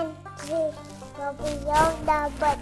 and three. Bobby dapat